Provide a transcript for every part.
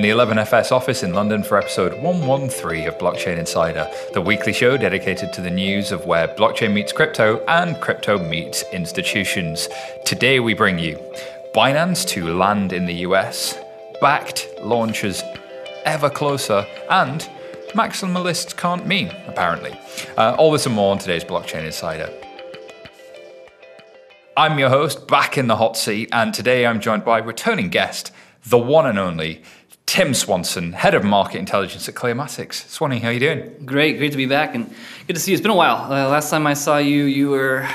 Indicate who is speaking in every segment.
Speaker 1: in the 11FS office in London for episode 113 of Blockchain Insider, the weekly show dedicated to the news of where blockchain meets crypto and crypto meets institutions. Today we bring you Binance to land in the US, Bakkt launches ever closer, and maximalists can't mean, apparently. Uh, all this and more on today's Blockchain Insider. I'm your host, back in the hot seat, and today I'm joined by returning guest, the one and only Tim Swanson, head of market intelligence at Clearmatics. Swanee, how are you doing?
Speaker 2: Great, great to be back, and good to see you. It's been a while. Uh, last time I saw you, you were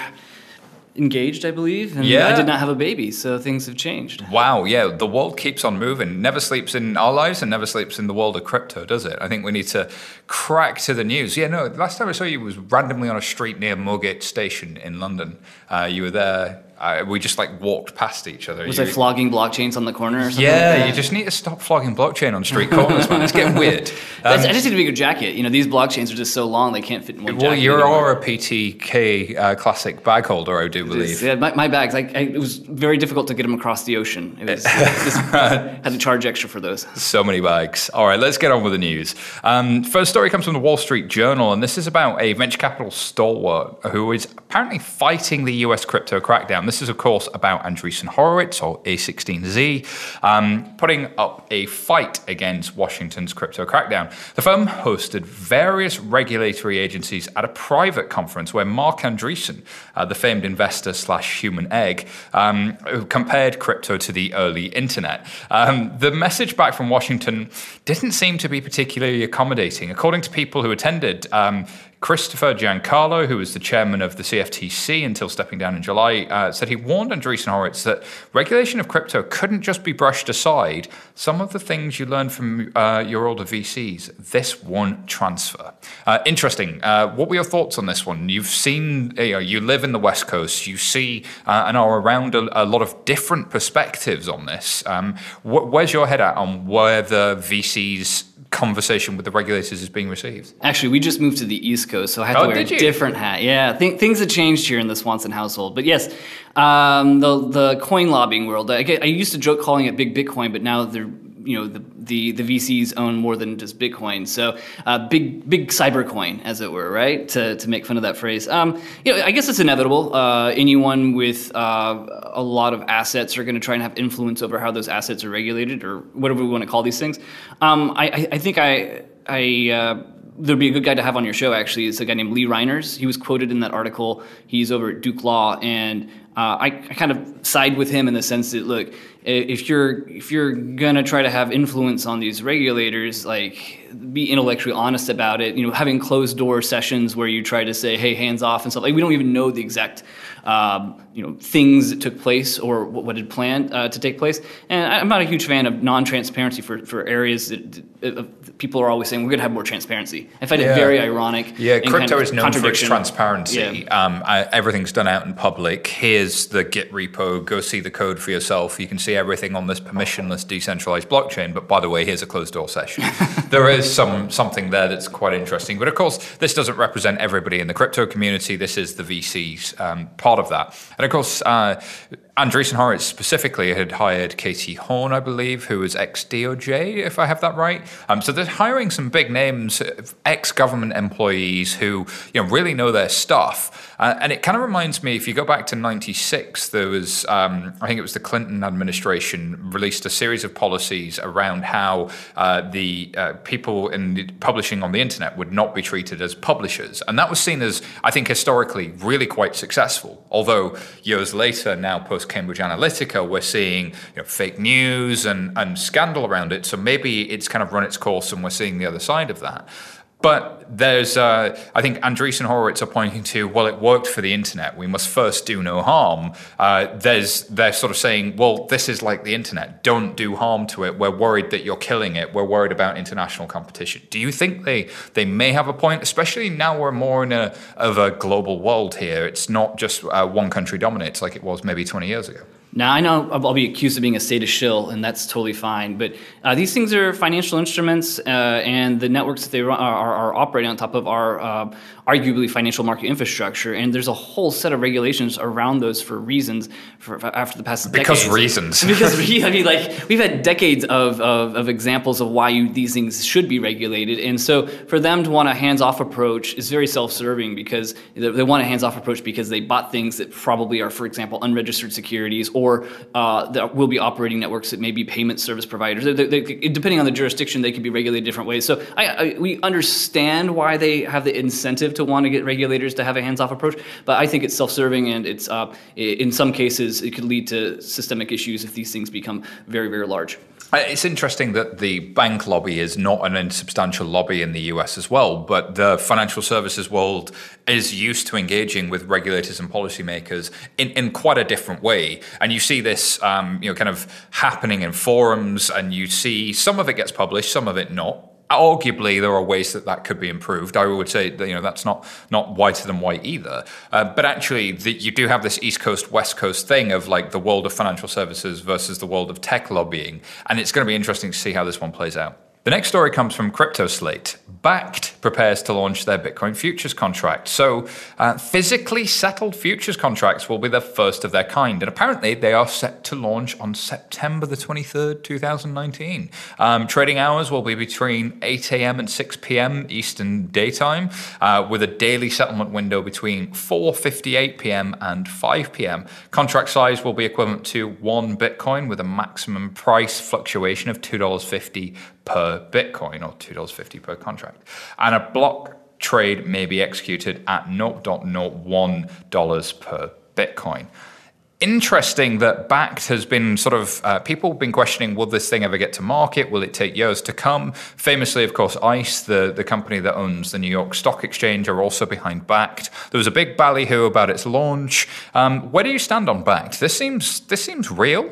Speaker 2: engaged, I believe, and
Speaker 1: Yeah.
Speaker 2: I did not have a baby, so things have changed.
Speaker 1: Wow, yeah, the world keeps on moving. Never sleeps in our lives and never sleeps in the world of crypto, does it? I think we need to crack to the news. Yeah, no, last time I saw you was randomly on a street near Moorgate Station in London. Uh, you were there. Uh, we just like walked past each other.
Speaker 2: Was
Speaker 1: you,
Speaker 2: I flogging blockchains on the corner or something?
Speaker 1: Yeah,
Speaker 2: like
Speaker 1: you just need to stop flogging blockchain on street corners, man. It's getting weird. Um,
Speaker 2: I just need a bigger jacket. You know, these blockchains are just so long they can't fit in one
Speaker 1: well,
Speaker 2: jacket.
Speaker 1: you
Speaker 2: anymore.
Speaker 1: are a PTK uh, classic bag holder, I do believe.
Speaker 2: Yeah, my, my bags. I, I, it was very difficult to get them across the ocean. It was just, had to charge extra for those.
Speaker 1: So many bags. All right, let's get on with the news. Um, first story comes from the Wall Street Journal, and this is about a venture capital stalwart who is apparently fighting the US crypto crackdown. This is, of course, about Andreessen Horowitz, or A16Z, um, putting up a fight against Washington's crypto crackdown. The firm hosted various regulatory agencies at a private conference where Marc Andreessen, uh, the famed investor slash human egg, um, compared crypto to the early internet. Um, the message back from Washington didn't seem to be particularly accommodating. According to people who attended, um, Christopher Giancarlo, who was the chairman of the CFTC until stepping down in July, uh, said he warned Andreessen Horowitz that regulation of crypto couldn't just be brushed aside. Some of the things you learned from uh, your older VCs, this won't transfer. Uh, interesting. Uh, what were your thoughts on this one? You've seen, you, know, you live in the West Coast, you see uh, and are around a, a lot of different perspectives on this. Um, wh- where's your head at on where the VCs conversation with the regulators is being received?
Speaker 2: Actually, we just moved to the East Coast, so I had
Speaker 1: Oh,
Speaker 2: to wear a different hat. Yeah, th- things have changed here in the Swanson household. But yes, um, the the coin lobbying world. I, I used to joke calling it big Bitcoin, but now they're you know the the, the VCs own more than just Bitcoin. So uh, big big cyber coin, as it were, right? To to make fun of that phrase. Um, you know, I guess it's inevitable. Uh, anyone with uh, a lot of assets are going to try and have influence over how those assets are regulated, or whatever we want to call these things. Um, I, I, think I I. Uh, there'd be a good guy to have on your show actually it's a guy named lee reiners he was quoted in that article he's over at duke law and uh, I, I kind of side with him in the sense that look if you're if you're gonna try to have influence on these regulators like be intellectually honest about it. You know having closed door sessions where you try to say hey hands off and stuff like we don't even know the exact um, you know things that took place or what, what had planned uh, to take place. And i'm not a huge fan of non-transparency for, for areas that uh, people are always saying we're going to have more transparency i find
Speaker 1: Yeah.
Speaker 2: it very ironic
Speaker 1: Yeah,
Speaker 2: and kind
Speaker 1: crypto
Speaker 2: of
Speaker 1: is known for its transparency.
Speaker 2: Yeah.
Speaker 1: Um, I, everything's done out in public. Here's the Git repo. Go see the code for yourself. You can see everything on this permissionless, decentralized blockchain. But by the way, here's a closed door session. there is some something there that's quite interesting. But of course, this doesn't represent everybody in the crypto community. This is the VCs um, part of that. And of course. Uh, Andreessen Horowitz specifically had hired Katie Haun, I believe, who was ex DOJ, if I have that right. Um, so they're hiring some big names, ex government employees who you know really know their stuff. Uh, and it kind of reminds me, if you go back to '96, there was, um, I think it was the Clinton administration released a series of policies around how uh, the uh, people in the publishing on the internet would not be treated as publishers, and that was seen as, I think, historically really quite successful. Although years later, now post Cambridge Analytica, we're seeing you know, fake news and, and scandal around it. So maybe it's kind of run its course, and we're seeing the other side of that. But there's, uh, I think Andreessen Horowitz are pointing to, well, it worked for the internet. We must first do no harm. Uh, there's, they're sort of saying, well, this is like the internet. Don't do harm to it. We're worried that you're killing it. We're worried about international competition. Do you think they, they may have a point, especially now we're more in a, of a global world here? It's not just uh, one country dominates like it was maybe 20 years ago.
Speaker 2: Now I know I'll be accused of being a status shill, and that's totally fine. But uh, these things are financial instruments, uh, and the networks that they are, are, are, operating on top of are uh, arguably financial market infrastructure. And there's a whole set of regulations around those for reasons for, for after the past
Speaker 1: because
Speaker 2: decades.
Speaker 1: reasons.
Speaker 2: because I mean, like we've had decades of, of, of examples of why you, these things should be regulated, and so for them to want a hands-off approach is very self-serving because they, they want a hands-off approach because they bought things that probably are, for example, unregistered securities or or uh, that will be operating networks that may be payment service providers. They, they, depending on the jurisdiction, they could be regulated different ways. So I, I, we understand why they have the incentive to want to get regulators to have a hands-off approach, but I think it's self-serving and it's uh, in some cases it could lead to systemic issues if these things become very, very large.
Speaker 1: Uh, it's interesting that the bank lobby is not an insubstantial lobby in the US as well, but the financial services world is used to engaging with regulators and policymakers in, in quite a different way. And you see this, um, you know, kind of happening in forums, and you see some of it gets published, some of it not arguably there are ways that that could be improved. I would say that you know that's not not whiter than white either. Uh, but actually, the, you do have this East Coast West Coast thing of like the world of financial services versus the world of tech lobbying, and it's going to be interesting to see how this one plays out. The next story comes from CryptoSlate. Bakkt prepares to launch their Bitcoin futures contract. So, uh, physically settled futures contracts will be the first of their kind. And apparently, they are set to launch on September the 23rd, 2019. Um, trading hours will be between 8 a.m. and 6 p.m. Eastern Daytime, uh, with a daily settlement window between 4.58 p.m. and 5 p.m. Contract size will be equivalent to one Bitcoin with a maximum price fluctuation of $2.50 per Bitcoin or $2.50 per contract. And a block trade may be executed at $0.01 per Bitcoin. Interesting that Bakkt has been sort of, uh, people have been questioning will this thing ever get to market? Will it take years to come? Famously, of course, ICE, the, the company that owns the New York Stock Exchange, are also behind Bakkt. There was a big ballyhoo about its launch. Um, where do you stand on Bakkt? This seems, this seems real.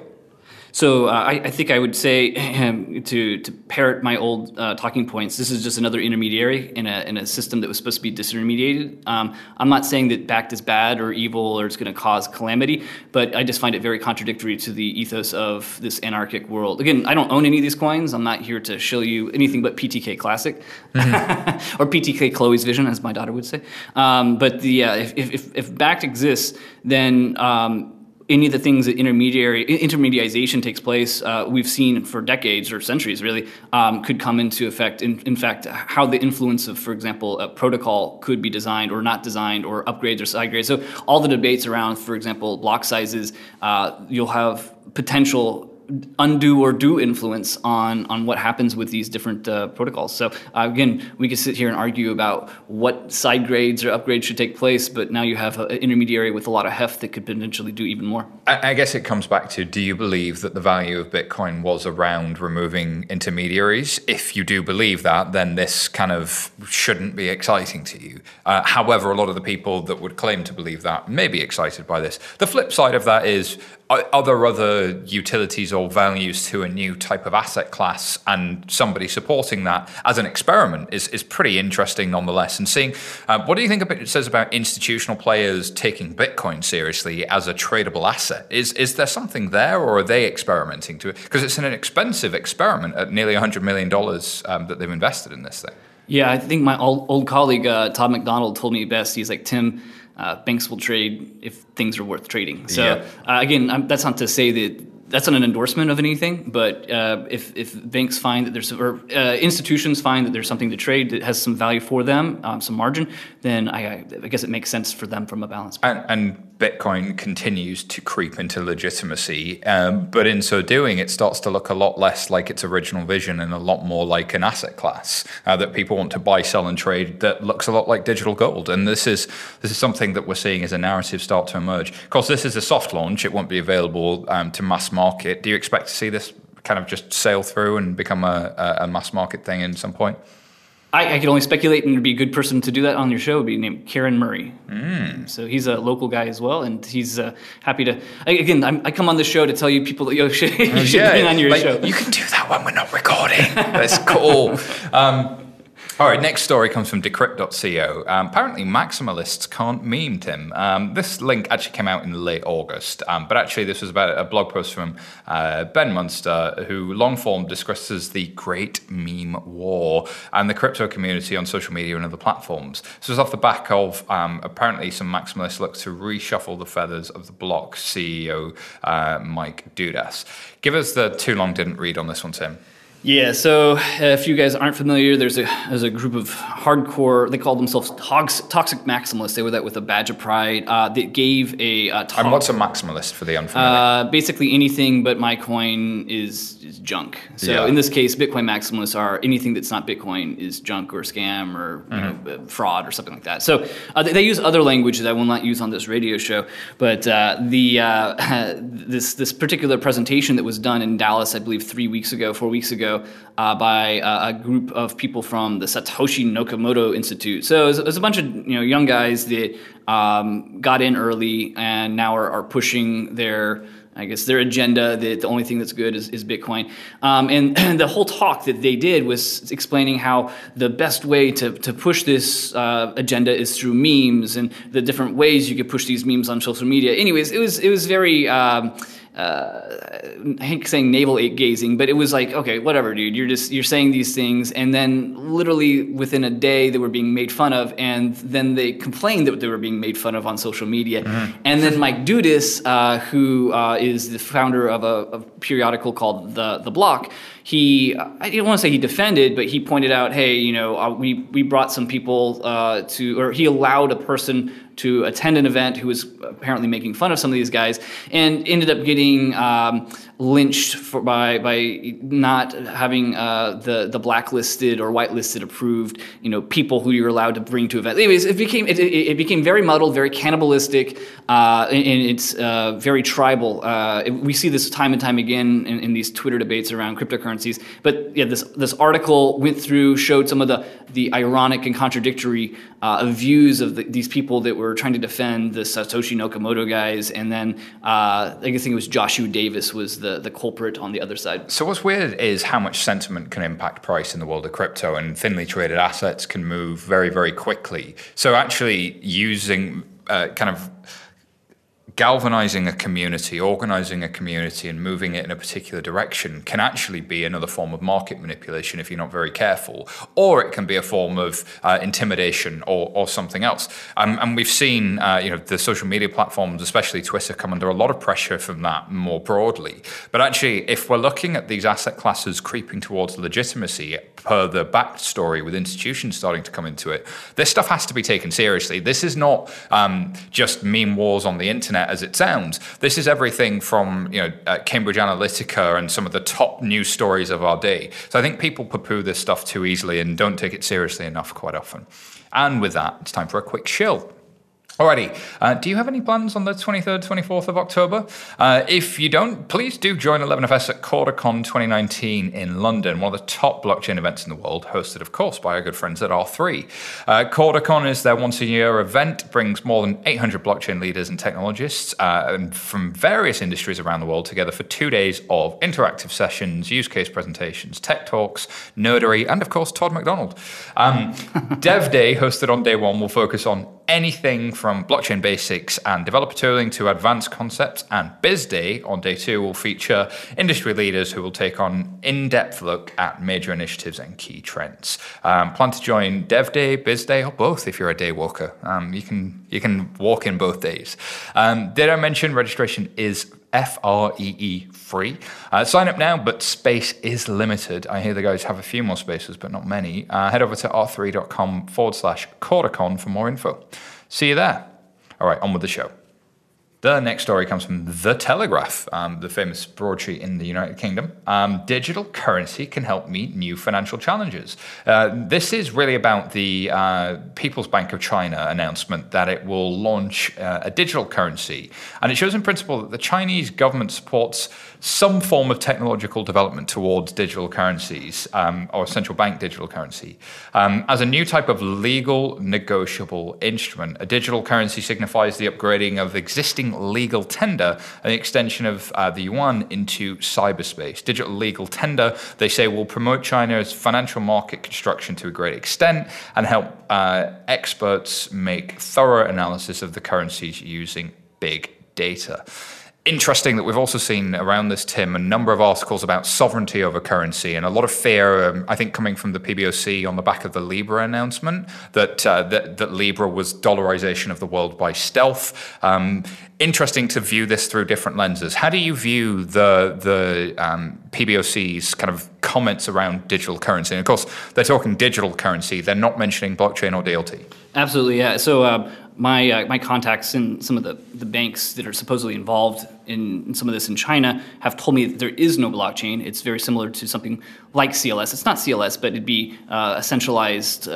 Speaker 2: So uh, I, I, think I would say to to parrot my old uh, talking points. This is just another intermediary in a in a system that was supposed to be disintermediated. Um, I'm not saying that Bakkt is bad or evil or it's going to cause calamity, but I just find it very contradictory to the ethos of this anarchic world. Again, I don't own any of these coins. I'm not here to show you anything but PTK Classic mm-hmm. or PTK Chloe's Vision, as my daughter would say. Um, but the uh, if, if if Bakkt exists, then um, any of the things that intermediary intermediation takes place, uh, we've seen for decades or centuries really, um, could come into effect. In, in, fact, how the influence of, for example, a protocol could be designed or not designed, or upgrades or side grades. So all the debates around, for example, block sizes, uh, you'll have potential undue or do influence on on what happens with these different uh, protocols. So uh, again, we could sit here and argue about what side grades or upgrades should take place, but now you have an intermediary with a lot of heft that could potentially do even more.
Speaker 1: I, I guess it comes back to: Do you believe that the value of Bitcoin was around removing intermediaries? If you do believe that, then this kind of shouldn't be exciting to you. Uh, however, a lot of the people that would claim to believe that may be excited by this. The flip side of that is are there other utilities or values to a new type of asset class and somebody supporting that as an experiment is, is pretty interesting nonetheless. And seeing uh, what do you think it says about institutional players taking bitcoin seriously as a tradable asset. Is, is there something there or are they experimenting to it? Because it's an expensive experiment at nearly $100 million um, that they've invested in this thing.
Speaker 2: Yeah i think my old, old colleague uh, todd mcdonald told me best. He's like tim uh, banks will trade if things are worth trading. So yeah. uh, again, I'm, that's not to say that that's not an endorsement of anything, but uh, if, if banks find that there's or uh, institutions find that there's something to trade that has some value for them, um, some margin, then I, I, guess it makes sense for them from a balance.
Speaker 1: And, and, Bitcoin continues to creep into legitimacy, um, but in so doing, it starts to look a lot less like its original vision and a lot more like an asset class uh, that people want to buy, sell, and trade. That looks a lot like digital gold, and this is this is something that we're seeing as a narrative start to emerge. Of course, this is a soft launch; it won't be available um, to mass market. Do you expect to see this kind of just sail through and become a, a mass market thing at some point?
Speaker 2: I, I could only speculate, and to be a good person to do that on your show would be named Karen Murray.
Speaker 1: Mm.
Speaker 2: So he's a local guy as well, and he's uh, happy to. Again, I'm, i come on the show to tell you people that you should, you should yeah, be on your
Speaker 1: like,
Speaker 2: show.
Speaker 1: You can do that when we're not recording. That's cool. Um, All right, next story comes from decrypt.co. Um, apparently, maximalists can't meme, Tim. Um, this link actually came out in late August, um, but actually, this was about a blog post from uh, Ben Munster, who long form discusses the great meme war and the crypto community on social media and other platforms. This was off the back of um, apparently some maximalists look to reshuffle the feathers of the block CEO, uh, Mike Dudas. Give us the too long didn't read on this one, Tim.
Speaker 2: Yeah, so uh, if you guys aren't familiar, there's a there's a group of hardcore. They call themselves toxic, toxic maximalists. They were that with a badge of pride. Uh, that gave a uh.
Speaker 1: And what's a maximalist for the unfamiliar?
Speaker 2: Uh, basically, anything but my coin is, is junk. So yeah. in this case, Bitcoin maximalists are anything that's not Bitcoin is junk or scam or mm-hmm. know, fraud or something like that. So uh, they, they, use other language that I will not use on this radio show. But uh, the this this particular presentation that was done in Dallas, I believe, three weeks ago, four weeks ago uh, by uh, a group of people from the Satoshi Nakamoto Institute. So it was, a bunch of you know young guys that um, got in early and now are, are, pushing their I guess their agenda that the only thing that's good is, is Bitcoin. Um, and, and, the whole talk that they did was explaining how the best way to, to push this uh, agenda is through memes and the different ways you could push these memes on social media. Anyways, it was it was very um, uh, I hate saying navel gazing, but it was like, okay, whatever, dude. You're just you're saying these things, and then literally within a day they were being made fun of, and then they complained that they were being made fun of on social media. Mm-hmm. And then Mike Dudas, uh, who uh, is the founder of a, a, periodical called the the Block, he I don't want to say he defended, but he pointed out, hey, you know, uh, we we brought some people uh, to, or he allowed a person to attend an event who was apparently making fun of some of these guys and ended up getting um, lynched for, by by not having uh, the the blacklisted or whitelisted approved you know people who you're allowed to bring to events. Anyways, it became it, it, became very muddled, very cannibalistic, uh, and, it's uh, very tribal. Uh, we see this time and time again in, in, these Twitter debates around cryptocurrencies. But yeah, this this article went through showed some of the the ironic and contradictory uh, views of the, these people that were trying to defend the Satoshi Nakamoto guys, and then uh, I guess think it was Joshua Davis was the, the culprit on the other side.
Speaker 1: So what's weird is how much sentiment can impact price in the world of crypto, and thinly traded assets can move very, very quickly. So actually using uh, kind of galvanizing a community, organizing a community, and moving it in a particular direction can actually be another form of market manipulation if you're not very careful, or it can be a form of uh, intimidation or, or something else. Um, and we've seen, uh, you know, the social media platforms, especially Twitter, come under a lot of pressure from that more broadly. But actually, if we're looking at these asset classes creeping towards legitimacy per the backstory with institutions starting to come into it, this stuff has to be taken seriously. This is not um, just meme wars on the internet as it sounds. This is everything from you know uh, Cambridge Analytica and some of the top news stories of our day. So I think people poo-poo this stuff too easily and don't take it seriously enough quite often. And with that, it's time for a quick chill. Alrighty, uh, do you have any plans on the 23rd, 24th of October? Uh, if you don't, please do join 11FS at CordaCon 2019 in London, one of the top blockchain events in the world, hosted, of course, by our good friends at R3. Uh, CordaCon is their once a year event, brings more than 800 blockchain leaders and technologists uh, and from various industries around the world together for two days of interactive sessions, use case presentations, tech talks, nerdery, and of course, Todd McDonald. Um, Dev Day, hosted on day one, will focus on anything from blockchain basics and developer tooling to advanced concepts. And Biz Day on day two will feature industry leaders who will take on in-depth look at major initiatives and key trends. Um, plan to join Dev Day, Biz Day, or both if you're a day walker. Um, you can you can walk in both days. Um, did I mention registration is F R E E free. Uh, sign up now, but space is limited. I hear the guys have a few more spaces, but not many. Uh, head over to r3.com forward slash CordaCon for more info. See you there. All right, on with the show. The next story comes from The Telegraph, um, the famous broadsheet in the United Kingdom. Um, digital currency can help meet new financial challenges. Uh, this is really about the uh, People's Bank of China announcement that it will launch uh, a digital currency. And it shows in principle that the Chinese government supports some form of technological development towards digital currencies um, or central bank digital currency. Um, as a new type of legal negotiable instrument, a digital currency signifies the upgrading of existing legal tender an extension of uh, the yuan into cyberspace. Digital legal tender, they say, will promote China's financial market construction to a great extent and help uh, experts make thorough analysis of the currencies using big data interesting that we've also seen around this, Tim, a number of articles about sovereignty over currency and a lot of fear, um, I think, coming from the PBOC on the back of the Libra announcement that uh, that, that, Libra was dollarization of the world by stealth. Um, interesting to view this through different lenses. How do you view the the um, PBOC's kind of comments around digital currency? And of course, they're talking digital currency. They're not mentioning blockchain or DLT.
Speaker 2: Absolutely, yeah. So uh, my uh, my contacts in some of the, the banks that are supposedly involved in, in, some of this in China have told me that there is no blockchain. It's very similar to something like CLS. It's not CLS, but it'd be uh, a centralized.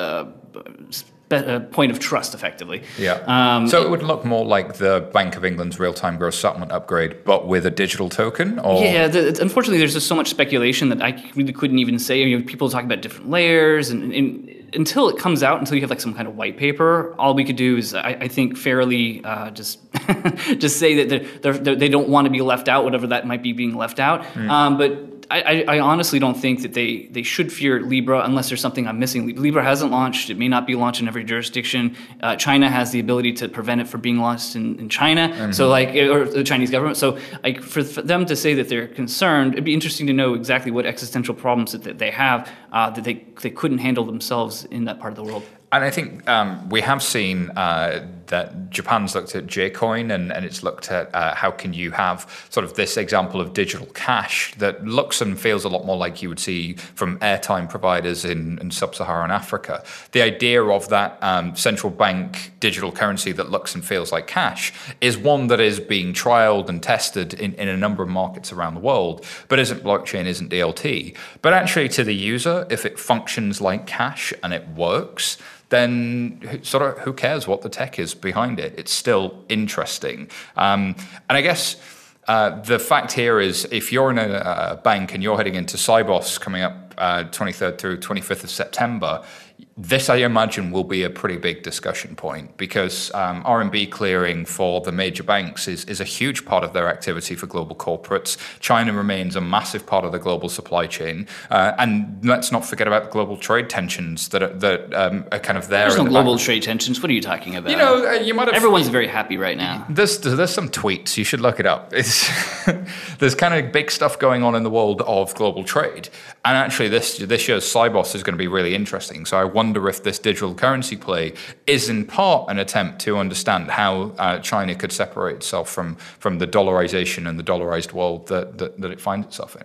Speaker 2: Uh, a point of trust, effectively.
Speaker 1: Yeah. Um, so it would look more like the Bank of England's real-time gross settlement upgrade, but with a digital token. Or?
Speaker 2: Yeah. The, unfortunately, there's just so much speculation that I really couldn't even say. You know, people talking about different layers, and, and, until it comes out, until you have like some kind of white paper, all we could do is, I, I think, fairly uh, just just say that they're, they're, they do not want to be left out, whatever that might be being left out. Mm. Um, but I, I, honestly don't think that they, they should fear Libra unless there's something I'm missing. Libra hasn't launched. It may not be launched in every jurisdiction. Uh, China has the ability to prevent it from being launched in, in China. Mm-hmm. So like, or the Chinese government. So like for, for, them to say that they're concerned, it'd be interesting to know exactly what existential problems that, that they have uh, that they, they couldn't handle themselves in that part of the world.
Speaker 1: And I think um, we have seen uh, that Japan's looked at J-coin and, and it's looked at uh, how can you have sort of this example of digital cash that looks and feels a lot more like you would see from airtime providers in, in sub-Saharan Africa. The idea of that um, central bank digital currency that looks and feels like cash is one that is being trialed and tested in, in a number of markets around the world, but isn't blockchain, isn't DLT. But actually to the user, if it functions like cash and it works, then sort of who cares what the tech is behind it? It's still interesting. Um, and I guess uh, the fact here is if you're in a, a, bank and you're heading into Sibos coming up uh, 23rd through 25th of September, this, I imagine, will be a pretty big discussion point because um, RMB clearing for the major banks is, is a huge part of their activity for global corporates. China remains a massive part of the global supply chain. Uh, and let's not forget about the global trade tensions that are, that, um, are kind of there.
Speaker 2: There's no the global back. trade tensions. What are you talking about?
Speaker 1: You know, uh, you might have.
Speaker 2: Everyone's very happy right now.
Speaker 1: There's, there's some tweets. You should look it up. there's kind of big stuff going on in the world of global trade. And actually, this, this year's Sibos is going to be really interesting. So I wonder wonder if this digital currency play is in part an attempt to understand how uh, China could separate itself from, from the dollarization and the dollarized world that, that, that it finds itself in.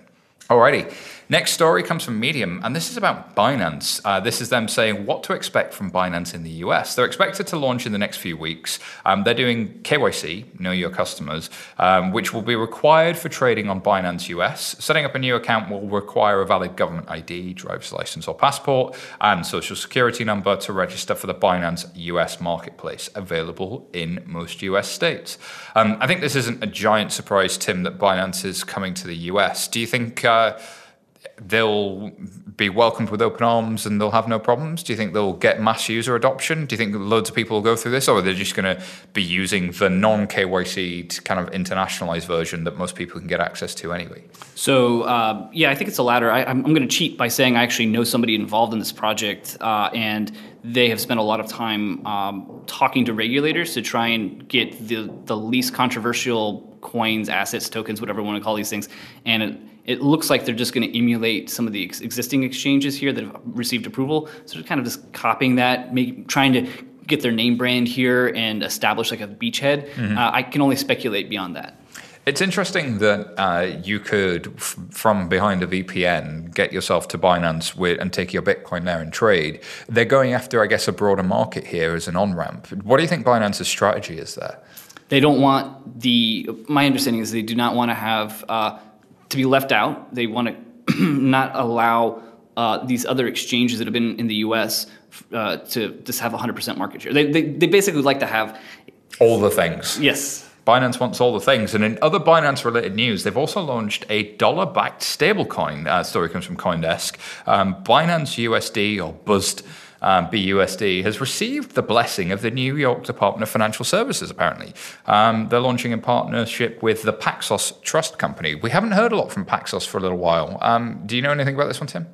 Speaker 1: Alrighty. Next story comes from Medium, and this is about Binance. Uh, this is them saying what to expect from Binance in the US. They're expected to launch in the next few weeks. Um, they're doing KYC, Know Your Customers, um, which will be required for trading on Binance US. Setting up a new account will require a valid government ID, driver's license or passport, and social security number to register for the Binance US marketplace, available in most US states. Um, I think this isn't a giant surprise, Tim, that Binance is coming to the US. Do you think? Uh, they'll be welcomed with open arms and they'll have no problems? Do you think they'll get mass user adoption? Do you think loads of people will go through this, or are they just going to be using the non KYC kind of internationalized version that most people can get access to anyway?
Speaker 2: So, uh, yeah, I think it's the latter. I, am going to cheat by saying I actually know somebody involved in this project, uh, and they have spent a lot of time um, talking to regulators to try and get the, the least controversial coins, assets, tokens, whatever you want to call these things, and it, it looks like they're just going to emulate some of the ex- existing exchanges here that have received approval. So they're kind of just copying that, make, trying to get their name brand here and establish like a beachhead. Mm-hmm. Uh, I can only speculate beyond that.
Speaker 1: It's interesting that uh, you could, f- from behind a VPN, get yourself to Binance with, and take your Bitcoin there and trade. They're going after, I guess, a broader market here as an on ramp. What do you think Binance's strategy is there?
Speaker 2: They don't want the. My understanding is they do not want to have. Uh, to be left out. They want to not allow uh, these other exchanges that have been in the U.S. Uh, to just have 100% market share. They, they, they basically like to have
Speaker 1: all the things.
Speaker 2: Yes.
Speaker 1: Binance wants all the things. And in other Binance related news, they've also launched a dollar backed stablecoin. Uh, story comes from Coindesk. Um, Binance USD or Buzzed um, BUSD, has received the blessing of the New York Department of Financial Services, apparently. Um, they're launching in partnership with the Paxos Trust Company. We haven't heard a lot from Paxos for a little while. Um, do you know anything about this one, Tim?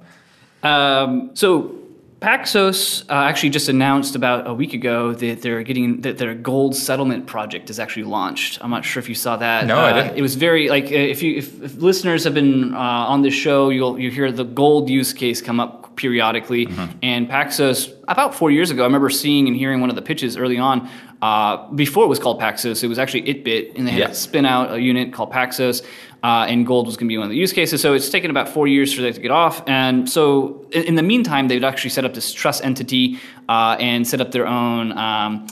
Speaker 2: Um, so Paxos uh, actually just announced about a week ago that they're getting that their gold settlement project is actually launched. I'm not sure if you saw that.
Speaker 1: No,
Speaker 2: uh,
Speaker 1: I didn't.
Speaker 2: It was very like uh, if you if, if listeners have been uh, on this show, you'll you hear the gold use case come up periodically.
Speaker 1: Mm-hmm.
Speaker 2: And Paxos, about four years ago, I remember seeing and hearing one of the pitches early on. Uh, before it was called Paxos, it was actually ItBit, and they had
Speaker 1: Yeah.
Speaker 2: to spin out a unit called Paxos, uh, and gold was going to be one of the use cases. So it's taken about four years for that to get off. And so in, in the meantime, they've actually set up this trust entity uh, and set up their own. Um,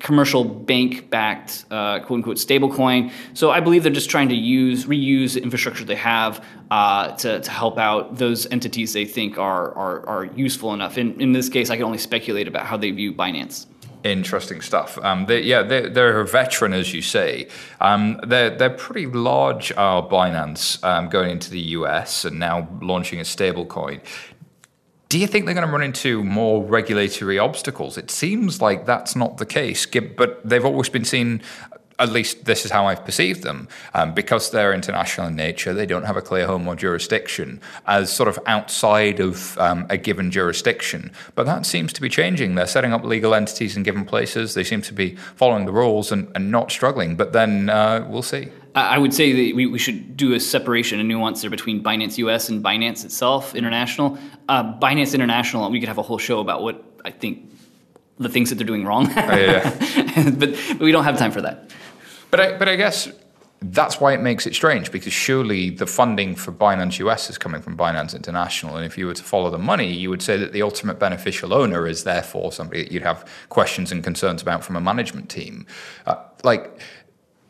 Speaker 2: commercial bank-backed uh, quote-unquote stablecoin. So I believe they're just trying to use reuse the infrastructure they have uh, to, to help out those entities they think are are, are useful enough. In, in this case, I can only speculate about how they view Binance.
Speaker 1: Interesting stuff. Um, they, yeah, they're, they're a veteran, as you say. Um, they're they're pretty large. Uh, Binance um, going into the US and now launching a stablecoin. Do you think they're going to run into more regulatory obstacles? It seems like that's not the case, but they've always been seen. At least this is how I've perceived them. Um, because they're international in nature, they don't have a clear home or jurisdiction as sort of outside of um, a given jurisdiction. But that seems to be changing. They're setting up legal entities in given places. They seem to be following the rules and, and not struggling. But then uh, we'll see.
Speaker 2: I I would say that we, we should do a separation, a nuance there between Binance US and Binance itself, international. Uh, Binance International, we could have a whole show about what I think the things that they're doing wrong.
Speaker 1: yeah.
Speaker 2: but, but we don't have time for that.
Speaker 1: But I, but I guess that's why it makes it strange because surely the funding for Binance US is coming from Binance International, and if you were to follow the money, you would say that the ultimate beneficial owner is therefore somebody that you'd have questions and concerns about from a management team. Uh, like.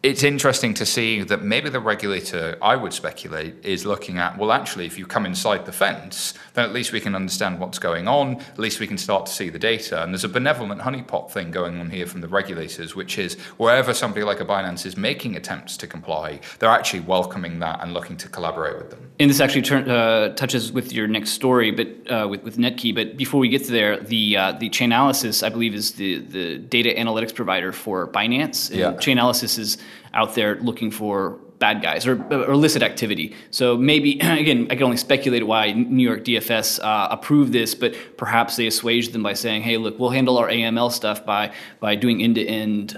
Speaker 1: It's interesting to see that maybe the regulator, I would speculate, is looking at, well, actually, if you come inside the fence, then at least we can understand what's going on, at least we can start to see the data. And there's a benevolent honeypot thing going on here from the regulators, which is wherever somebody like a Binance is making attempts to comply, they're actually welcoming that and looking to collaborate with them.
Speaker 2: And this actually turn, uh, touches with your next story, but uh, with, with Netki. But before we get to there, the uh, the Chainalysis, I believe, is the, the data analytics provider for Binance. And
Speaker 1: Yeah.
Speaker 2: Chainalysis is out there looking for bad guys or, or illicit activity. So maybe again, I can only speculate why New York DFS uh, approved this, but perhaps they assuaged them by saying, "Hey, look, we'll handle our AML stuff by by doing end to end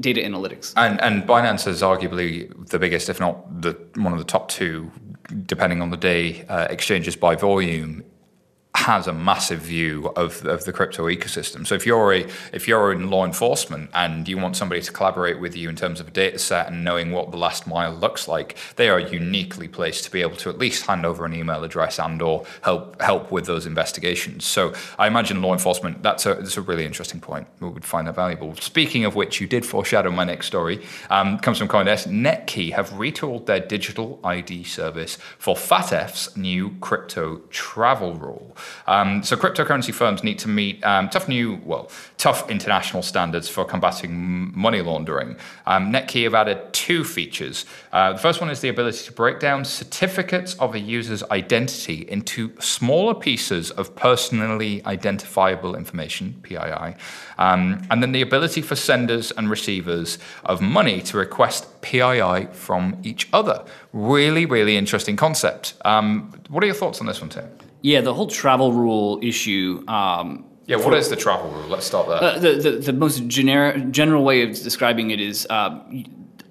Speaker 2: data analytics."
Speaker 1: And and Binance is arguably the biggest, if not the one of the top two, depending on the day, uh, exchanges by volume. Has a massive view of, of the crypto ecosystem. So if you're a if you're in law enforcement and you want somebody to collaborate with you in terms of a data set and knowing what the last mile looks like, they are uniquely placed to be able to at least hand over an email address and or help help with those investigations. So I imagine law enforcement that's a that's a really interesting point. We would find that valuable. Speaking of which, you did foreshadow my next story. Um, comes from CoinDesk. Netki have retooled their digital ID service for FATF's new crypto travel rule. Um, so cryptocurrency firms need to meet um, tough new, well, tough international standards for combating money laundering. Um, Netki have added two features. Uh, the first one is the ability to break down certificates of a user's identity into smaller pieces of personally identifiable information (PII), um, and then the ability for senders and receivers of money to request PII from each other. Really, really interesting concept. Um, what are your thoughts on this one, Tim?
Speaker 2: Yeah, the whole travel rule issue. Um,
Speaker 1: Yeah, what is the travel rule? Let's start there.
Speaker 2: Uh, the, the the most generic general way of describing it is uh,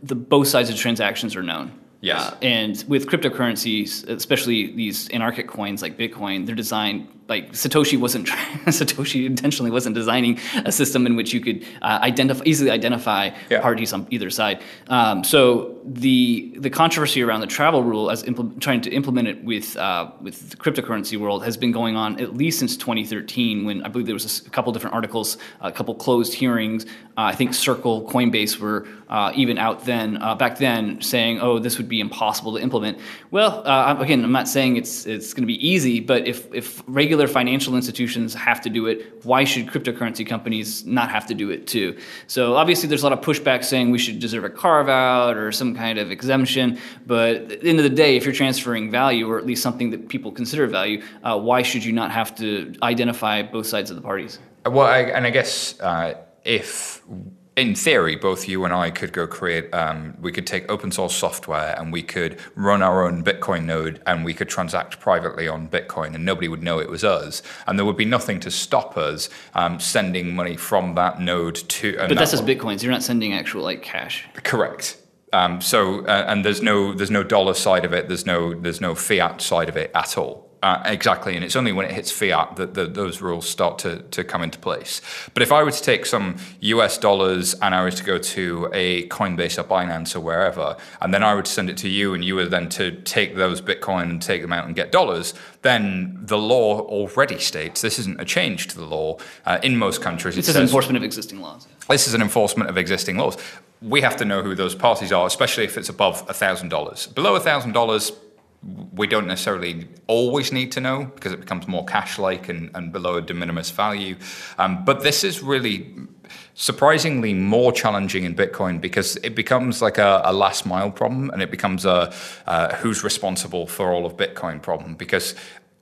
Speaker 2: the both sides of transactions are known.
Speaker 1: Yes.
Speaker 2: Uh, and with cryptocurrencies, especially these anarchic coins like Bitcoin, they're designed like Satoshi wasn't Satoshi intentionally wasn't designing a system in which you could uh, identify easily identify
Speaker 1: Yeah.
Speaker 2: parties on either side. Um, so the the controversy around the travel rule as impl- trying to implement it with uh, with the cryptocurrency world has been going on at least since 2013 when I believe there was a couple different articles, a couple closed hearings. Uh, I think Circle, Coinbase were uh, even out then uh, back then saying, oh, this would be impossible to implement. Well, uh, again, I'm not saying it's it's going to be easy, but if if regular financial institutions have to do it, why should cryptocurrency companies not have to do it too? So obviously, there's a lot of pushback saying we should deserve a carve out or some kind of exemption. But at the end of the day, if you're transferring value or at least something that people consider value, uh, why should you not have to identify both sides of the parties?
Speaker 1: Well, I, and I guess uh, if in theory, both you and I could go create, um, we could take open source software and we could run our own Bitcoin node and we could transact privately on Bitcoin and nobody would know it was us. And there would be nothing to stop us um, sending money from that node to.
Speaker 2: But that's just Bitcoins. You're not sending actual like cash.
Speaker 1: Correct. Um, so uh, and there's no there's no dollar side of it. There's no there's no fiat side of it at all. Uh, exactly, and it's only when it hits fiat that the, those rules start to, to come into place. But if I were to take some US dollars and I was to go to a Coinbase or Binance or wherever, and then I would send it to you, and you were then to take those Bitcoin and take them out and get dollars, then the law already states this isn't a change to the law. Uh, in most countries,
Speaker 2: this is an enforcement of existing laws.
Speaker 1: This is an enforcement of existing laws. We have to know who those parties are, especially if it's above $1,000. Below $1,000, we don't necessarily always need to know because it becomes more cash like and, and, below a de minimis value. Um, but this is really surprisingly more challenging in Bitcoin because it becomes like a, a last mile problem and it becomes a uh, who's responsible for all of Bitcoin problem because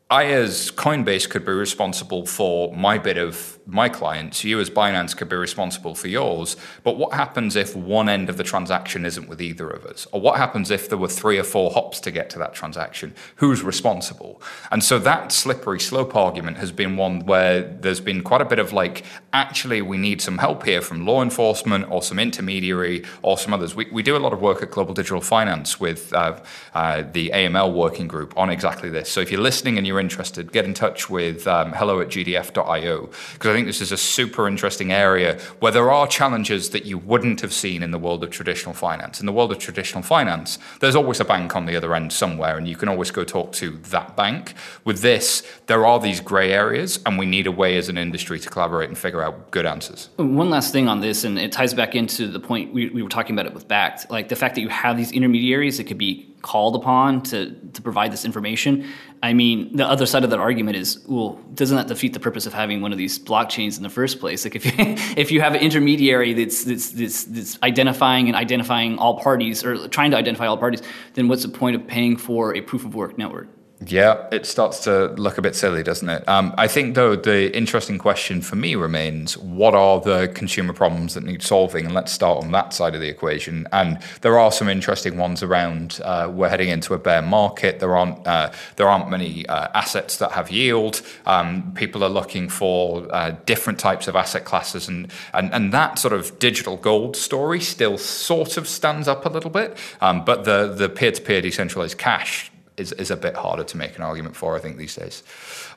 Speaker 1: I, as Coinbase, could be responsible for my bit of my clients. You, as Binance, could be responsible for yours. But what happens if one end of the transaction isn't with either of us? Or what happens if there were three or four hops to get to that transaction? Who's responsible? And so that slippery slope argument has been one where there's been quite a bit of like, actually, we need some help here from law enforcement or some intermediary or some others. We, we do a lot of work at Global Digital Finance with uh, uh, the AML working group on exactly this. So if you're listening and you're you're interested, get in touch with um, hello at gdf.io because I think this is a super interesting area where there are challenges that you wouldn't have seen in the world of traditional finance. In the world of traditional finance, there's always a bank on the other end somewhere, and you can always go talk to that bank. With this, there are these grey areas, and we need a way as an industry to collaborate and figure out good answers.
Speaker 2: One last thing on this, and it ties back into the point we, we were talking about it with Bakkt, like the fact that you have these intermediaries that could be called upon to, to provide this information. I mean, the other side of that argument is, well, doesn't that defeat the purpose of having one of these blockchains in the first place? Like, if you, if you have an intermediary that's, that's, that's, that's identifying and identifying all parties or trying to identify all parties, then what's the point of paying for a proof of work network?
Speaker 1: Yeah, it starts to look a bit silly, doesn't it? Um, I think, though, the interesting question for me remains what are the consumer problems that need solving? And let's start on that side of the equation. And there are some interesting ones around. Uh, we're heading into a bear market. There aren't, uh, there aren't many uh, assets that have yield. Um, people are looking for uh, different types of asset classes. And, and, and that sort of digital gold story still sort of stands up a little bit. Um, but the, the peer to peer decentralized cash is, is a bit harder to make an argument for, I think, these days.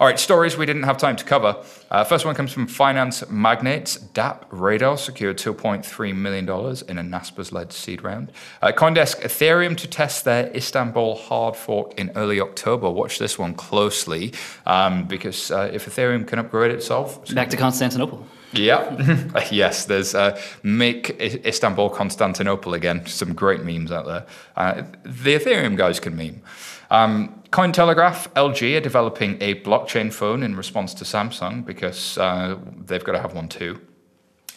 Speaker 1: All right, stories we didn't have time to cover. Uh, first one comes from finance magnates. Dapp Radar secured $2.3 million in a Naspers led seed round. Uh, Coindesk Ethereum to test their Istanbul hard fork in early October. Watch this one closely um, because uh, if Ethereum can upgrade itself.
Speaker 2: Back to Constantinople.
Speaker 1: Yeah, yes. There's uh, make Istanbul Constantinople again. Some great memes out there. Uh, the Ethereum guys can meme. Um, Cointelegraph, LG are developing a blockchain phone in response to Samsung because uh, they've got to have one too.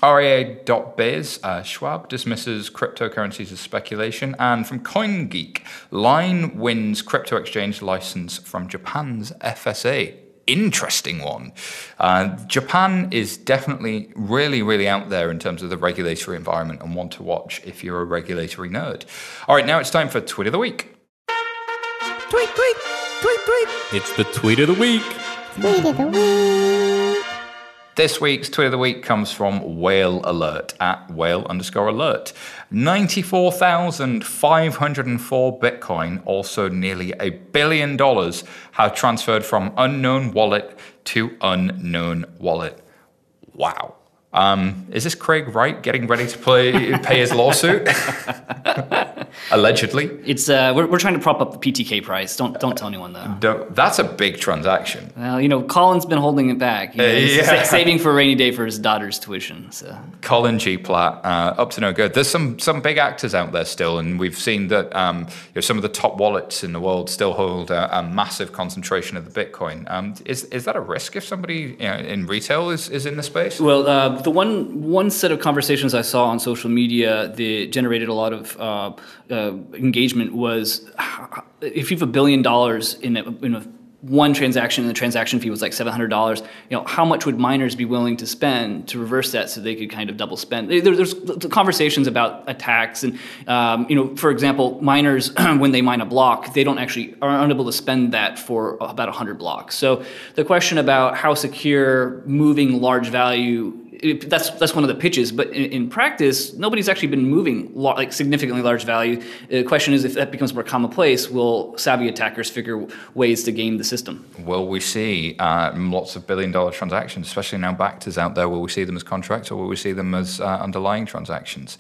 Speaker 1: REA.biz, uh, Schwab dismisses cryptocurrencies as speculation. And from CoinGeek, Line wins crypto exchange license from Japan's FSA. Interesting one. Uh, Japan is definitely really, really out there in terms of the regulatory environment and one to watch if you're a regulatory nerd. All right, now it's time for Tweet of the Week.
Speaker 3: Tweet, tweet, tweet, tweet.
Speaker 4: It's the tweet of the week.
Speaker 3: Tweet of the week.
Speaker 1: This week's tweet of the week comes from Whale Alert at whale underscore alert. 94,504 Bitcoin, also nearly a billion dollars, have transferred from unknown wallet to unknown wallet. Wow. Um, is this Craig Wright getting ready to play, pay his lawsuit? Allegedly.
Speaker 2: It's uh, we're, we're trying to prop up the PTK price. Don't don't tell anyone though.
Speaker 1: Don't- That's a big transaction.
Speaker 2: Well, you know, Colin's been holding it back. You know,
Speaker 1: yeah.
Speaker 2: sa- saving for a rainy day for his daughter's tuition. So
Speaker 1: Colin G. Platt, uh, up to no good. There's some some big actors out there still, and we've seen that um, you know, some of the top wallets in the world still hold a, a massive concentration of the Bitcoin. Um, is is that a risk if somebody you know, in retail is, is in the space?
Speaker 2: Well, uh, the one one set of conversations I saw on social media that generated a lot of uh, uh, engagement was if you have a billion dollars in a, in a one transaction and the transaction fee was like seven hundred dollars. You know, how much would miners be willing to spend to reverse that so they could kind of double spend? There, there's conversations about attacks and um, you know, for example, miners when they mine a block, they don't actually are unable to spend that for about hundred blocks. So the question about how secure moving large value that's that's one of the pitches. But in, in practice, nobody's actually been moving lo- like significantly large value. The question is, if that becomes more commonplace, will savvy attackers figure ways to game the system?
Speaker 1: Will we see uh, lots of billion dollar transactions, especially now Bactors out there? Will we see them as contracts or will we see them as uh, underlying transactions?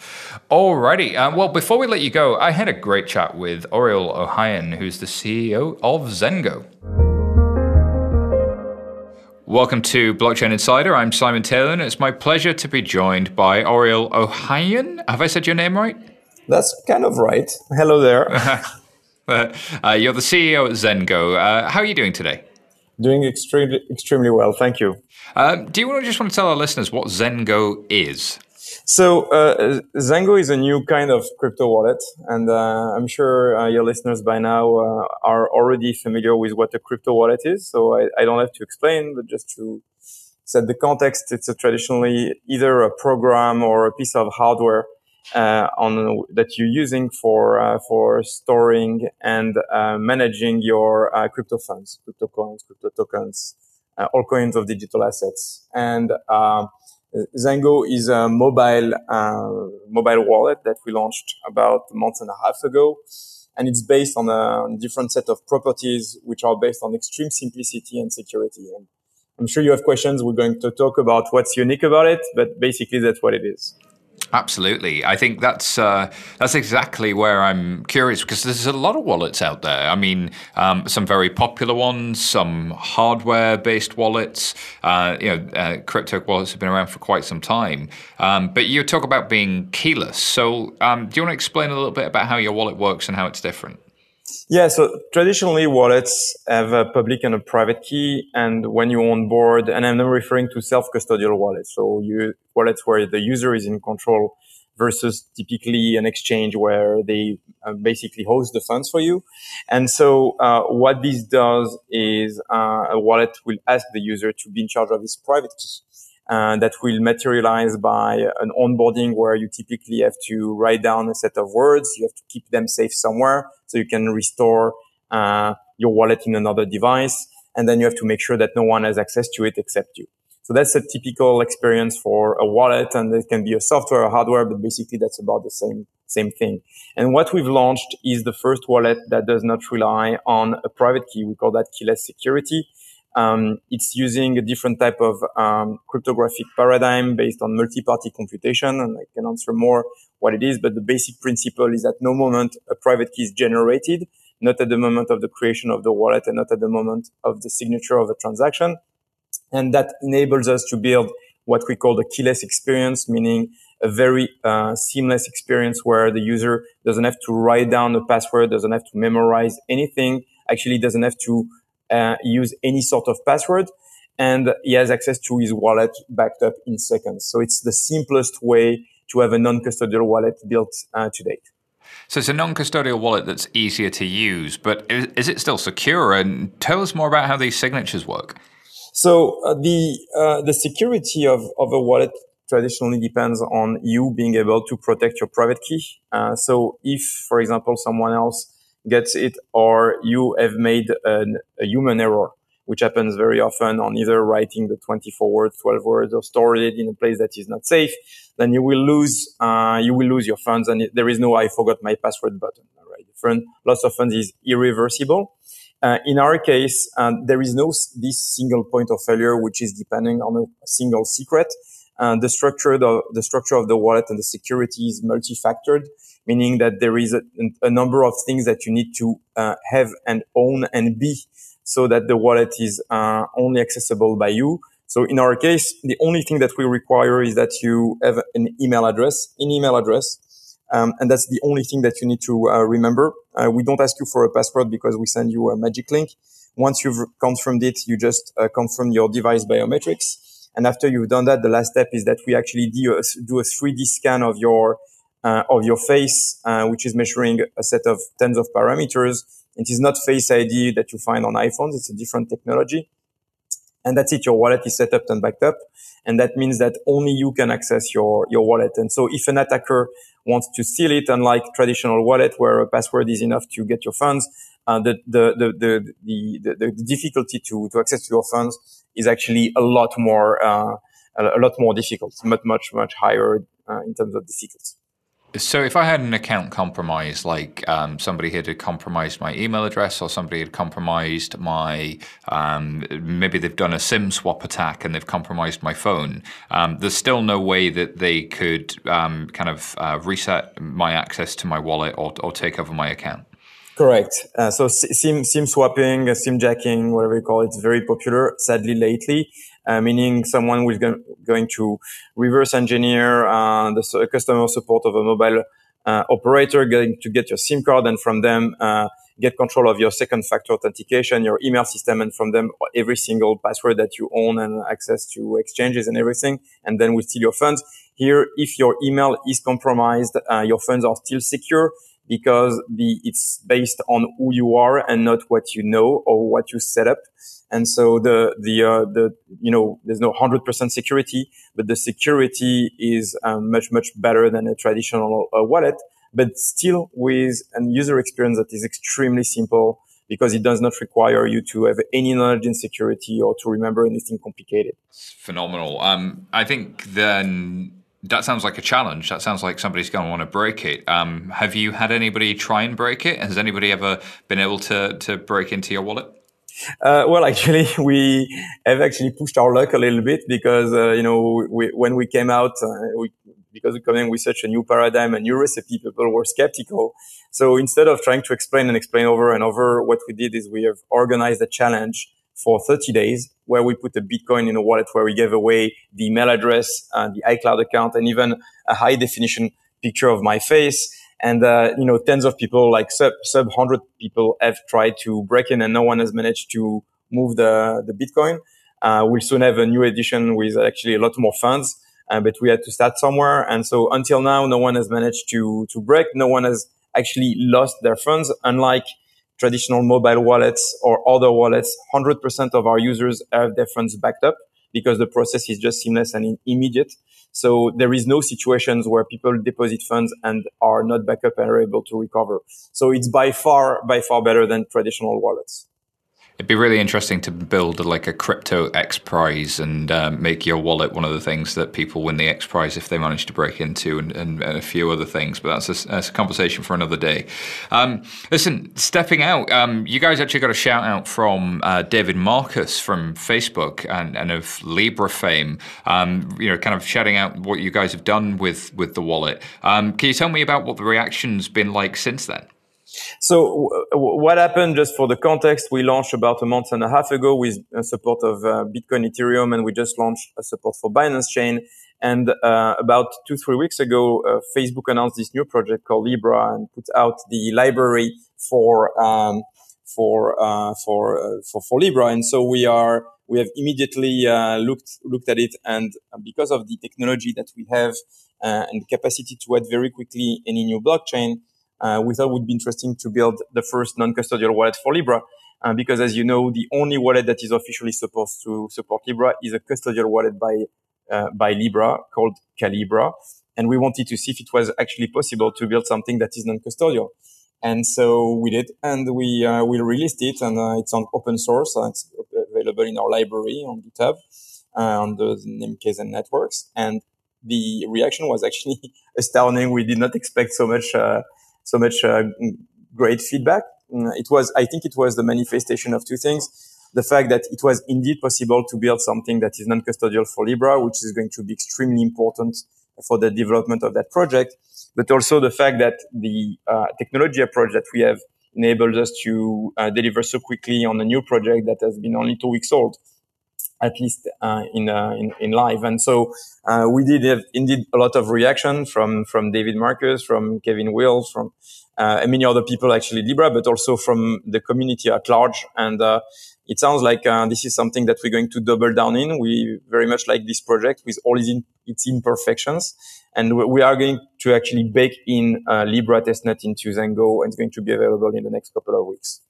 Speaker 1: Alrighty. Uh, well, before we let you go, I had a great chat with Ouriel Ohayon, who's the CEO of Zengo. Welcome to Blockchain Insider. I'm Simon Taylor, and it's my pleasure to be joined by Ouriel Ohayon. Have I said your name right?
Speaker 4: That's kind of right. Hello there.
Speaker 1: Uh, you're the CEO at Zengo. Uh, how are you doing today?
Speaker 4: Doing extremely extremely well, thank you.
Speaker 1: Um, do you want to just want to tell our listeners what Zengo is?
Speaker 4: So uh, Zengo is a new kind of crypto wallet, and uh, I'm sure uh, your listeners by now uh, are already familiar with what a crypto wallet is. So I, I don't have to explain, but just to set the context, it's a traditionally either a program or a piece of hardware uh, on that you're using for uh, for storing and uh, managing your crypto funds, crypto coins, crypto tokens, all kinds of digital assets. And um, Zengo is a mobile uh, mobile wallet that we launched about a month and a half ago, and it's based on a different set of properties which are based on extreme simplicity and security. And I'm sure you have questions. We're going to talk about what's unique about it, but basically that's what it is.
Speaker 1: Absolutely, I think that's uh, that's exactly where I'm curious because there's a lot of wallets out there. I mean, um, some very popular ones, some hardware-based wallets. Uh, you know, uh, crypto wallets have been around for quite some time. Um, but you talk about being keyless. So, um, do you want to explain a little bit about how your wallet works and how it's different?
Speaker 4: Yeah, so traditionally wallets have a public and a private key. And when you onboard, and I'm not referring to self-custodial wallets. So you, wallets where the user is in control versus typically an exchange where they uh, basically host the funds for you. And so uh, what this does is uh, a wallet will ask the user to be in charge of his private key. Uh, that will materialize by an onboarding where you typically have to write down a set of words. You have to keep them safe somewhere so you can restore uh, your wallet in another device. And then you have to make sure that no one has access to it except you. So that's a typical experience for a wallet and it can be a software or hardware, but basically that's about the same, same thing. And what we've launched is the first wallet that does not rely on a private key. We call that keyless security. Um, it's using a different type of um, cryptographic paradigm based on multi-party computation, and I can answer more what it is. But the basic principle is at no moment a private key is generated, not at the moment of the creation of the wallet, and not at the moment of the signature of the transaction. And that enables us to build what we call the keyless experience, meaning a very uh, seamless experience where the user doesn't have to write down a password, doesn't have to memorize anything, actually doesn't have to uh, use any sort of password and he has access to his wallet backed up in seconds. So it's the simplest way to have a non-custodial wallet built uh, to date.
Speaker 1: So it's a non-custodial wallet that's easier to use, but is, is it still secure? And tell us more about how these signatures work.
Speaker 4: So uh, the uh, the security of, of a wallet traditionally depends on you being able to protect your private key. Uh, so if, for example, someone else gets it or you have made an, a human error, which happens very often on either writing the 24 words, 12 words or storing it in a place that is not safe, then you will lose, uh, you will lose your funds and there is no I forgot my password button, right? Fund, loss of funds is irreversible. Uh, in our case, um, there is no s- this single point of failure, which is depending on a, a single secret. uh, the structure, the, the structure of the wallet and the security is multi-factored, meaning that there is a, a number of things that you need to uh, have and own and be so that the wallet is uh, only accessible by you. So in our case, the only thing that we require is that you have an email address, an email address. Um, and that's the only thing that you need to uh, remember. Uh, we don't ask you for a password because we send you a magic link. Once you've confirmed it, you just uh, confirm your device biometrics. And after you've done that, the last step is that we actually do a, do a 3D scan of your uh, of your face, uh, which is measuring a set of tens of parameters. It is not Face ID that you find on iPhones; it's a different technology. And that's it. Your wallet is set up and backed up, and that means that only you can access your your wallet. And so, if an attacker wants to steal it, unlike traditional wallet where a password is enough to get your funds, uh, the, the, the, the, the, the, difficulty to, to access your funds is actually a lot more, uh, a lot more difficult, much, much, much higher uh, in terms of difficulty.
Speaker 1: So, if I had an account compromised, like um, somebody had compromised my email address or somebody had compromised my, um, maybe they've done a SIM swap attack and they've compromised my phone, um, there's still no way that they could um, kind of uh, reset my access to my wallet or, or take over my account.
Speaker 4: Correct. Uh, so SIM, SIM swapping, uh, SIM jacking, whatever you call it, is very popular, sadly, lately, meaning someone will go, going to reverse engineer uh, the customer support of a mobile uh, operator, going to get your SIM card and from them uh, get control of your second factor authentication, your email system, and from them every single password that you own and access to exchanges and everything, and then we steal your funds. Here, if your email is compromised, your funds are still secure because the, it's based on who you are and not what you know or what you set up. And so the, the, uh, the, you know, there's no 100% security, but the security is um, much, much better than a traditional uh, wallet, but still with a user experience that is extremely simple because it does not require you to have any knowledge in security or to remember anything complicated.
Speaker 1: It's phenomenal. Um, I think then that sounds like a challenge. That sounds like somebody's going to want to break it. Um, have you had anybody try and break it? Has anybody ever been able to to break into your wallet?
Speaker 4: Uh, well, actually, we have actually pushed our luck a little bit because uh, you know we, when we came out, uh, we, because we're coming with such a new paradigm, a new recipe, people were skeptical. So instead of trying to explain and explain over and over, what we did is we have organized a challenge for 30 days where we put a Bitcoin in a wallet where we gave away the email address, and the iCloud account, and even a high definition picture of my face. And, uh, you know, tens of people, like sub, sub hundred people have tried to break in and no one has managed to move the, the Bitcoin. Uh, we'll soon have a new edition with actually a lot more funds. Uh, but we had to start somewhere. And so until now, no one has managed to, to break. No one has actually lost their funds, unlike traditional mobile wallets or other wallets, 100% of our users have their funds backed up because the process is just seamless and immediate. So there is no situations where people deposit funds and are not backed up and are able to recover. So it's by far, by far better than traditional wallets.
Speaker 1: It'd be really interesting to build like a crypto X Prize and um, make your wallet one of the things that people win the X Prize if they manage to break into, and, and, and a few other things. But that's a, that's a conversation for another day. Um, listen, stepping out, um, you guys actually got a shout out from uh, David Marcus from Facebook and, and of Libra fame. Um, you know, kind of shouting out what you guys have done with with the wallet. Um, can you tell me about what the reaction's been like since then?
Speaker 4: So what happened, just for the context, we launched about a month and a half ago with support of uh, Bitcoin, Ethereum, and we just launched a support for Binance Chain. And uh, about two, three weeks ago, uh, Facebook announced this new project called Libra and put out the library for um, for uh, for, uh, for for Libra. And so we are we have immediately uh, looked looked at it, and because of the technology that we have and the capacity to add very quickly any new blockchain, uh, we thought it would be interesting to build the first non-custodial wallet for Libra. Uh, because as you know, the only wallet that is officially supposed to support Libra is a custodial wallet by, uh, by Libra called Calibra. And we wanted to see if it was actually possible to build something that is non-custodial. And so we did, and we, uh, we released it and uh, it's on open source. Uh, it's available in our library on GitHub, on the name Kzen Networks. And the reaction was actually astounding. We did not expect so much, so much uh, great feedback. Mm, it was, I think it was the manifestation of two things. the fact that it was indeed possible to build something that is non-custodial for Libra, which is going to be extremely important for the development of that project, but also the fact that the uh, technology approach that we have enabled us to uh, deliver so quickly on a new project that has been only two weeks old at least uh, in, uh, in, in live. And so uh, we did have indeed a lot of reaction from from David Marcus, from Kevin Wills, from uh, many other people actually Libra, but also from the community at large. And uh, it sounds like uh, this is something that we're going to double down in. We very much like this project with all its, in, its imperfections. And we are going to actually bake in Libra testnet into Zengo and it's going to be available in the next couple of weeks.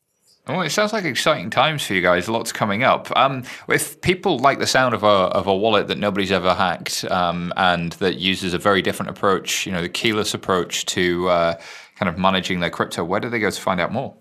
Speaker 1: Well, it sounds like exciting times for you guys. Lots coming up. Um, if people like the sound of a of a wallet that nobody's ever hacked um, and that uses a very different approach, you know, the keyless approach to uh, kind of managing their crypto, where do they go to find out more?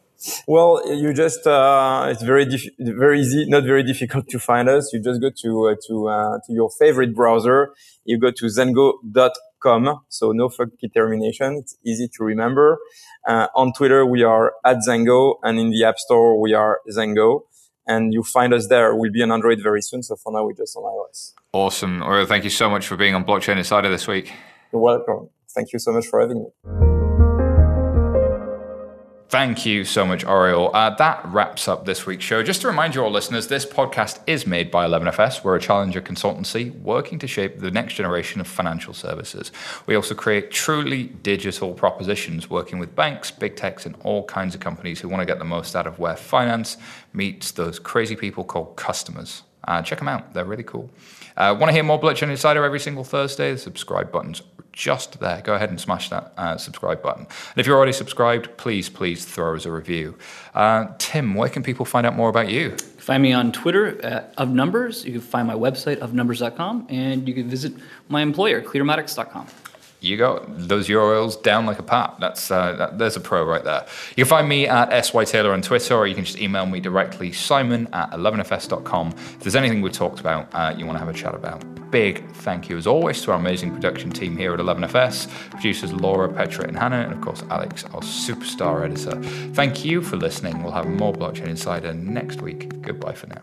Speaker 4: Well, you just uh, it's very very easy, not very difficult to find us. You just go to uh, to uh, to your favorite browser. You go to zengo.com. So no funky termination. It's easy to remember. Uh, on Twitter, we are at Zengo, and in the App Store, we are Zengo. And you find us there. We'll be on Android very soon. So for now, we're just on iOS.
Speaker 1: Awesome. Well, thank you so much for being on Blockchain Insider this week.
Speaker 4: You're welcome. Thank you so much for having me.
Speaker 1: Thank you so much, Ouriel. Uh, that wraps up this week's show. Just to remind you all listeners, this podcast is made by 11FS. We're a challenger consultancy working to shape the next generation of financial services. We also create truly digital propositions working with banks, big techs, and all kinds of companies who want to get the most out of where finance meets those crazy people called customers. Uh, check them out, they're really cool. Uh, Want to hear more Blockchain Insider every single Thursday? The subscribe button's just there. Go ahead and smash that uh, subscribe button. And if you're already subscribed, please, please throw us a review. Uh, Tim, where can people find out more about you?
Speaker 2: Find me on Twitter at of numbers. You can find my website ofnumbers.com, and you can visit my employer clearmatics.com
Speaker 1: you go those URLs down like a pat. That's uh, that, there's a pro right there. You can find me at sy taylor on Twitter, or you can just email me directly, Simon at 11fs.com. If there's anything we've talked about, uh, you want to have a chat about. Big thank you as always to our amazing production team here at 11fs, producers Laura, Petra, and Hannah, and of course Alex, our superstar editor. Thank you for listening. We'll have more Blockchain Insider next week. Goodbye for now.